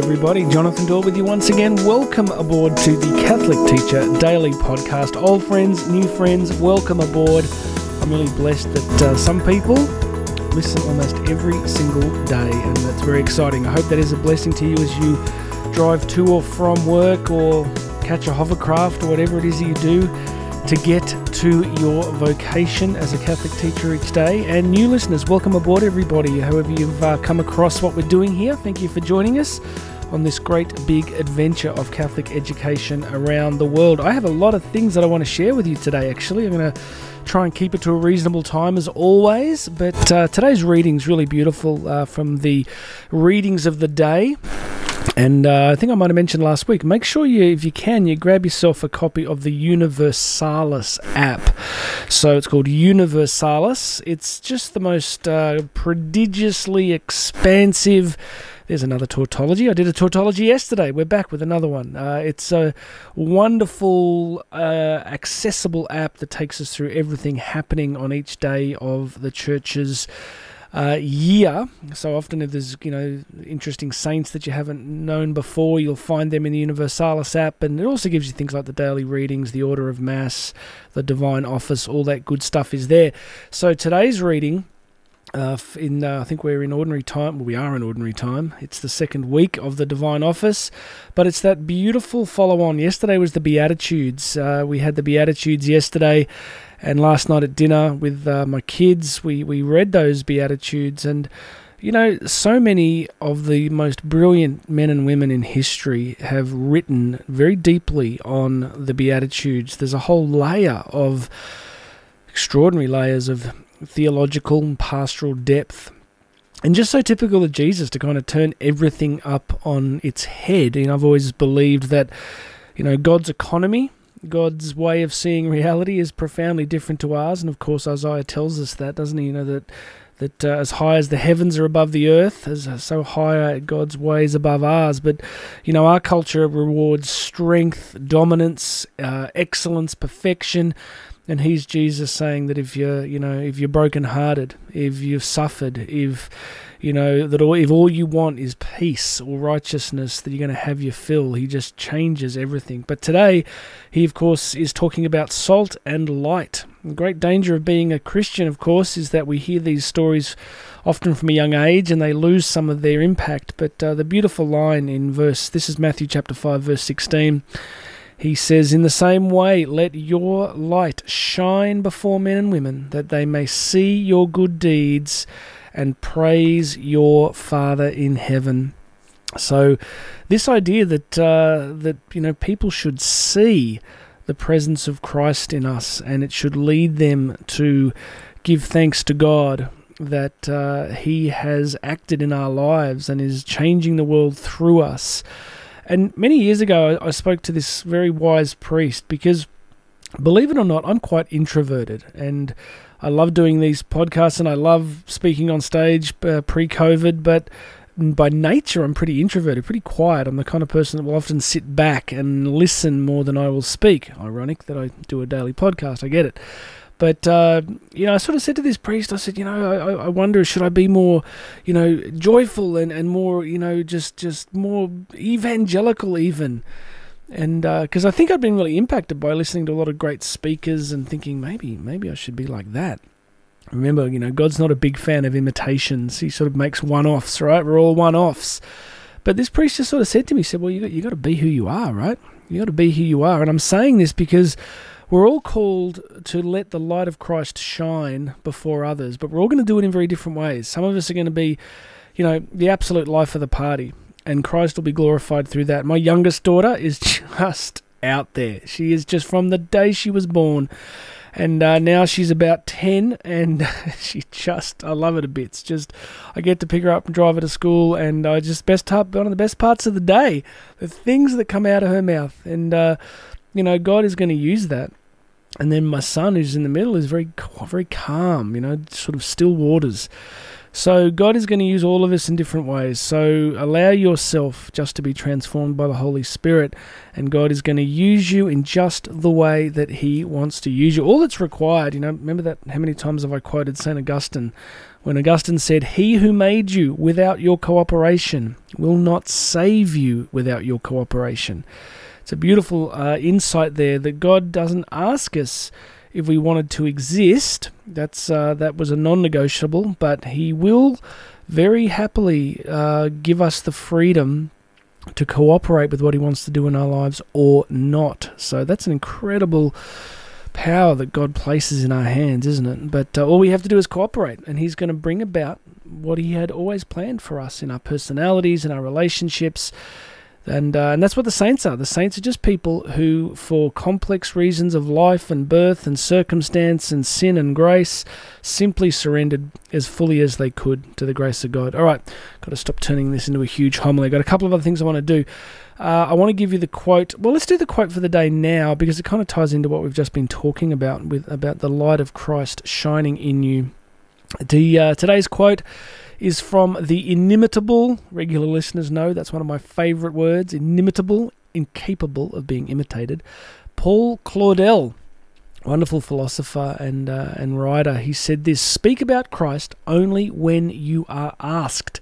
everybody. Jonathan Doyle with you once again. Welcome aboard to the Catholic Teacher Daily Podcast. Old friends, new friends, welcome aboard. I'm really blessed that uh, some people listen almost every single day, and that's very exciting. I hope that is a blessing to you as you drive to or from work or catch a hovercraft or whatever it is that you do to get to your vocation as a Catholic teacher each day. And new listeners, welcome aboard, everybody. However, you've uh, come across what we're doing here, thank you for joining us on this great big adventure of Catholic education around the world. I have a lot of things that I want to share with you today, actually. I'm going to try and keep it to a reasonable time as always, but uh, today's reading is really beautiful uh, from the readings of the day. And uh, I think I might have mentioned last week. Make sure you, if you can, you grab yourself a copy of the Universalis app. So it's called Universalis. It's just the most uh, prodigiously expansive. There's another tautology. I did a tautology yesterday. We're back with another one. Uh, it's a wonderful, uh, accessible app that takes us through everything happening on each day of the church's uh, year. So often, if there's you know interesting saints that you haven't known before, you'll find them in the Universalis app, and it also gives you things like the daily readings, the order of mass, the divine office, all that good stuff is there. So today's reading. Uh, in uh, I think we're in ordinary time. Well, we are in ordinary time. It's the second week of the Divine Office, but it's that beautiful follow-on. Yesterday was the Beatitudes. Uh, we had the Beatitudes yesterday, and last night at dinner with uh, my kids, we, we read those Beatitudes. And, you know, so many of the most brilliant men and women in history have written very deeply on the Beatitudes. There's a whole layer of extraordinary layers of theological and pastoral depth. And just so typical of Jesus to kind of turn everything up on its head. And I've always believed that, you know, God's economy God's way of seeing reality is profoundly different to ours, and of course Isaiah tells us that, doesn't he? You know that that uh, as high as the heavens are above the earth, as uh, so high God's ways above ours. But you know our culture rewards strength, dominance, uh, excellence, perfection. And he's Jesus saying that if you're, you know, if you're brokenhearted, if you've suffered, if you know that all, if all you want is peace or righteousness that you're going to have your fill. He just changes everything. But today he of course is talking about salt and light. The great danger of being a christian of course is that we hear these stories often from a young age and they lose some of their impact. But uh, the beautiful line in verse this is matthew chapter 5 verse 16 he says, In the same way, let your light shine before men and women, that they may see your good deeds and praise your Father in heaven. So, this idea that uh, that you know people should see the presence of Christ in us, and it should lead them to give thanks to God that uh, He has acted in our lives and is changing the world through us. And many years ago, I spoke to this very wise priest because, believe it or not, I'm quite introverted and I love doing these podcasts and I love speaking on stage uh, pre COVID, but by nature, I'm pretty introverted, pretty quiet. I'm the kind of person that will often sit back and listen more than I will speak. Ironic that I do a daily podcast, I get it. But, uh, you know, I sort of said to this priest, I said, you know, I, I wonder, should I be more, you know, joyful and, and more, you know, just, just more evangelical even? and because uh, I think I'd been really impacted by listening to a lot of great speakers and thinking maybe maybe I should be like that. Remember, you know, God's not a big fan of imitations. He sort of makes one-offs, right? We're all one-offs. But this priest just sort of said to me, he said, "Well, you got you got to be who you are, right? You got to be who you are." And I'm saying this because we're all called to let the light of Christ shine before others, but we're all going to do it in very different ways. Some of us are going to be, you know, the absolute life of the party and Christ will be glorified through that. My youngest daughter is just out there. She is just from the day she was born. And uh, now she's about 10, and she just, I love it a bit. It's just, I get to pick her up and drive her to school, and I just, best one of the best parts of the day, the things that come out of her mouth. And, uh, you know, God is going to use that. And then my son, who's in the middle, is very, very calm, you know, sort of still waters. So, God is going to use all of us in different ways. So, allow yourself just to be transformed by the Holy Spirit, and God is going to use you in just the way that He wants to use you. All that's required, you know, remember that how many times have I quoted St. Augustine? when Augustine said, He who made you without your cooperation will not save you without your cooperation. It's a beautiful uh, insight there that God doesn't ask us if we wanted to exist. That's uh, that was a non-negotiable, but He will very happily uh, give us the freedom to cooperate with what He wants to do in our lives or not. So that's an incredible power that God places in our hands, isn't it? But uh, all we have to do is cooperate, and He's going to bring about what He had always planned for us in our personalities, in our relationships. And, uh, and that's what the saints are. The saints are just people who, for complex reasons of life and birth and circumstance and sin and grace, simply surrendered as fully as they could to the grace of God. All right, got to stop turning this into a huge homily. I've got a couple of other things I want to do. Uh, I want to give you the quote. Well, let's do the quote for the day now because it kind of ties into what we've just been talking about with about the light of Christ shining in you. The uh, today's quote is from the inimitable. Regular listeners know that's one of my favourite words. Inimitable, incapable of being imitated. Paul Claudel, wonderful philosopher and uh, and writer. He said this: "Speak about Christ only when you are asked,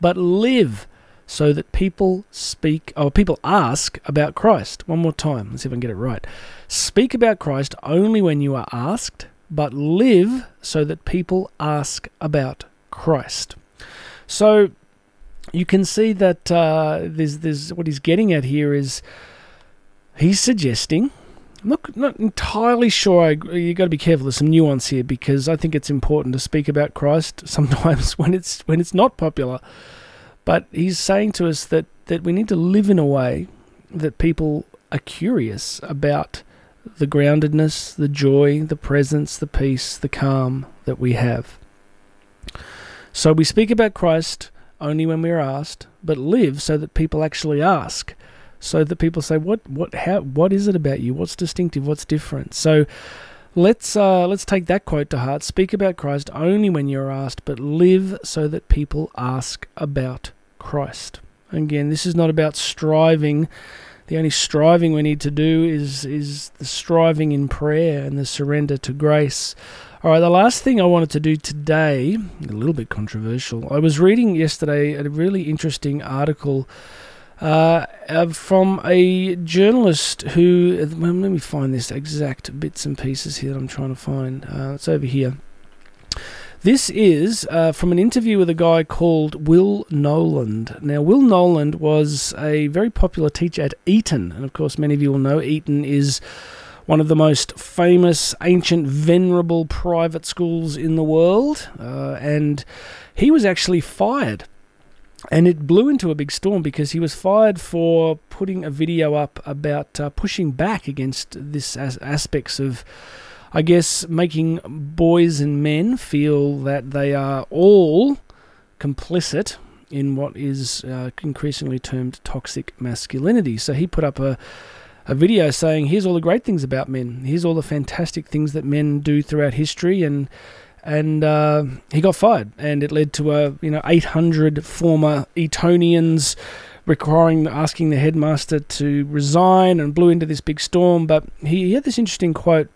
but live." so that people speak or people ask about Christ. One more time, let's see if I can get it right. Speak about Christ only when you are asked, but live so that people ask about Christ. So you can see that uh, there's there's what he's getting at here is he's suggesting. I'm not, entirely sure. I, you got to be careful. There's some nuance here because I think it's important to speak about Christ sometimes when it's when it's not popular. But he's saying to us that, that we need to live in a way that people are curious about the groundedness, the joy, the presence, the peace, the calm that we have. So we speak about Christ only when we're asked, but live so that people actually ask. So that people say, "What? What? How? What is it about you? What's distinctive? What's different?" So let's uh, let's take that quote to heart. Speak about Christ only when you're asked, but live so that people ask about Christ. Again, this is not about striving. The only striving we need to do is is the striving in prayer and the surrender to grace. All right, the last thing I wanted to do today, a little bit controversial. I was reading yesterday a really interesting article uh, from a journalist who. Well, let me find this exact bits and pieces here that I'm trying to find. Uh, it's over here. This is uh, from an interview with a guy called Will Knowland. Now, Will Knowland was a very popular teacher at Eton, and of course, many of you will know Eton is one of the most famous, ancient, venerable private schools in the world, uh, and he was actually fired. And it blew into a big storm because he was fired for putting a video up about uh, pushing back against this as- aspects of I guess, making boys and men feel that they are all complicit in what is uh, increasingly termed toxic masculinity. So he put up a a video saying, "Here's all the great things about men. Here's all the fantastic things that men do throughout history," and and uh, he got fired, and it led to a you know 800 former Etonians requiring asking the headmaster to resign, and blew into this big storm. But he, he had this interesting quote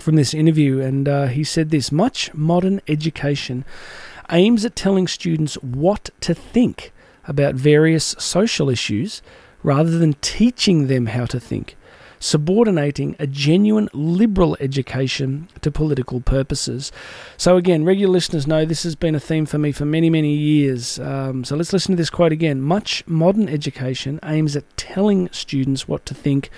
from this interview, and uh, he said this much modern education aims at telling students what to think about various social issues rather than teaching them how to think subordinating a genuine liberal education to political purposes. So, again, regular listeners know this has been a theme for me for many, many years. Um, so, let's listen to this quote again. Much modern education aims at telling students what to think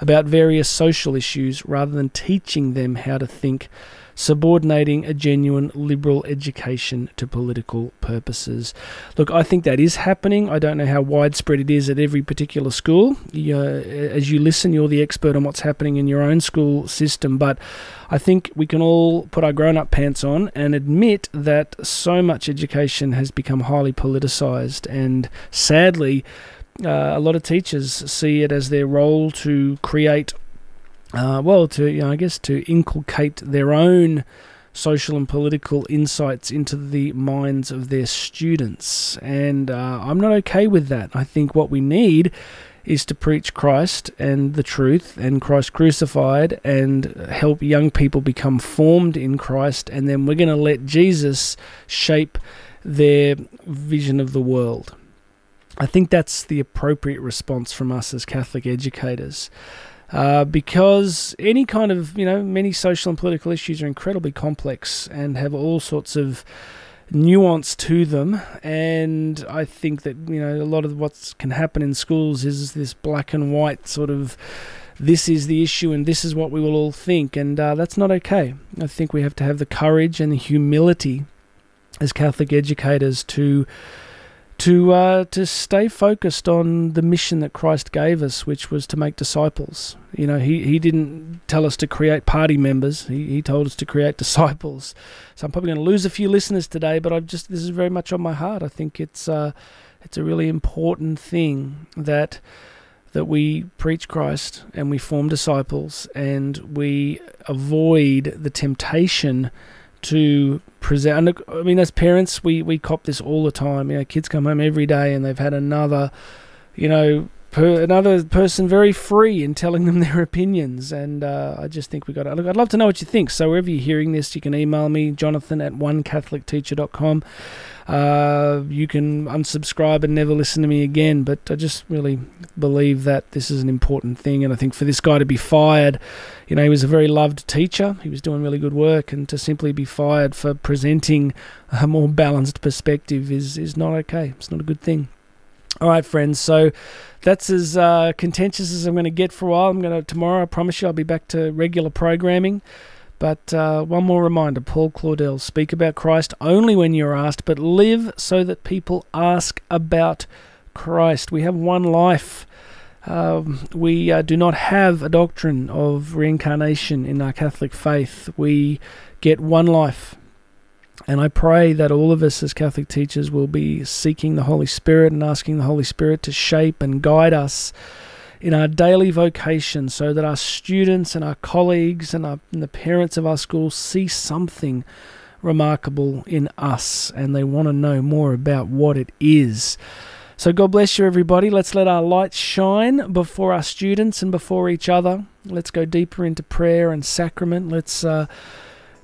about various social issues rather than teaching them how to think subordinating a genuine liberal education to political purposes. Look, I think that is happening. I don't know how widespread it is at every particular school. You, uh, as you listen, you're the expert on what's happening in your own school system, but I think we can all put our grown up pants on and admit that so much education has become highly politicized, and sadly, uh, a lot of teachers see it as their role to create uh, well, to you know, I guess to inculcate their own social and political insights into the minds of their students, and uh, I'm not okay with that. I think what we need is to preach Christ and the truth and Christ crucified and help young people become formed in Christ. And then we're going to let Jesus shape their vision of the world. I think that's the appropriate response from us as Catholic educators. Uh, because any kind of, you know, many social and political issues are incredibly complex and have all sorts of nuance to them. And i think that you know a lot of what can happen in schools is this black and white sort of this is the issue and this is what we will all think. And uh, that's not okay. I think we have to have the courage and the humility as catholic educators to to uh, to stay focused on the mission that Christ gave us, which was to make disciples. You know, he, he didn't tell us to create party members. He, he told us to create disciples. So I'm probably going to lose a few listeners today, but I've just this is very much on my heart. I think it's uh, it's a really important thing that that we preach Christ and we form disciples and we avoid the temptation to present. And I mean, as parents, we we cop this all the time. You know, kids come home every day and they've had another, you know, per, another person very free in telling them their opinions. And uh, I just think we got to look. I'd love to know what you think. So wherever you're hearing this, you can email me, Jonathan at onecatholicteacher.com. Uh, you can unsubscribe and never listen to me again. But I just really believe that this is an important thing. And I think for this guy to be fired, you know, he was a very loved teacher. He was doing really good work. And to simply be fired for presenting a more balanced perspective is, is not okay. It's not a good thing. All right, friends. So that's as uh, contentious as I'm going to get for a while. I'm going to tomorrow. I promise you, I'll be back to regular programming. But uh, one more reminder Paul Claudel speak about Christ only when you're asked, but live so that people ask about Christ. We have one life. Um, we uh, do not have a doctrine of reincarnation in our Catholic faith. We get one life. And I pray that all of us as Catholic teachers will be seeking the Holy Spirit and asking the Holy Spirit to shape and guide us in our daily vocation so that our students and our colleagues and, our, and the parents of our schools see something remarkable in us and they want to know more about what it is. So, God bless you, everybody. Let's let our light shine before our students and before each other. Let's go deeper into prayer and sacrament. Let's, uh,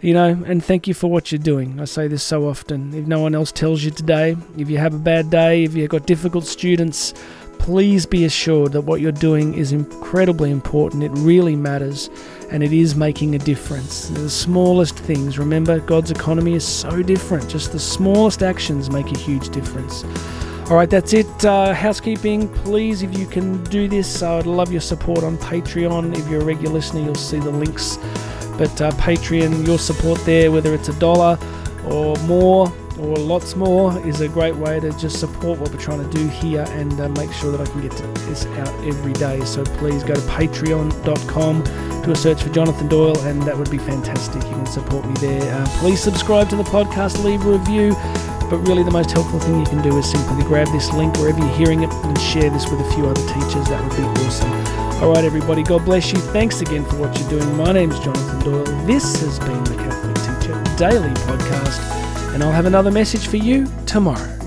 you know, and thank you for what you're doing. I say this so often. If no one else tells you today, if you have a bad day, if you've got difficult students, please be assured that what you're doing is incredibly important. It really matters and it is making a difference. The smallest things, remember, God's economy is so different. Just the smallest actions make a huge difference. All right, that's it. Uh, housekeeping, please, if you can do this, I would love your support on Patreon. If you're a regular listener, you'll see the links. But uh, Patreon, your support there, whether it's a dollar or more, or lots more is a great way to just support what we're trying to do here and uh, make sure that I can get this out every day. So please go to patreon.com, do a search for Jonathan Doyle, and that would be fantastic. You can support me there. Uh, please subscribe to the podcast, leave a review. But really, the most helpful thing you can do is simply grab this link wherever you're hearing it and share this with a few other teachers. That would be awesome. All right, everybody, God bless you. Thanks again for what you're doing. My name's Jonathan Doyle. This has been the Catholic Teacher Daily Podcast and I'll have another message for you tomorrow.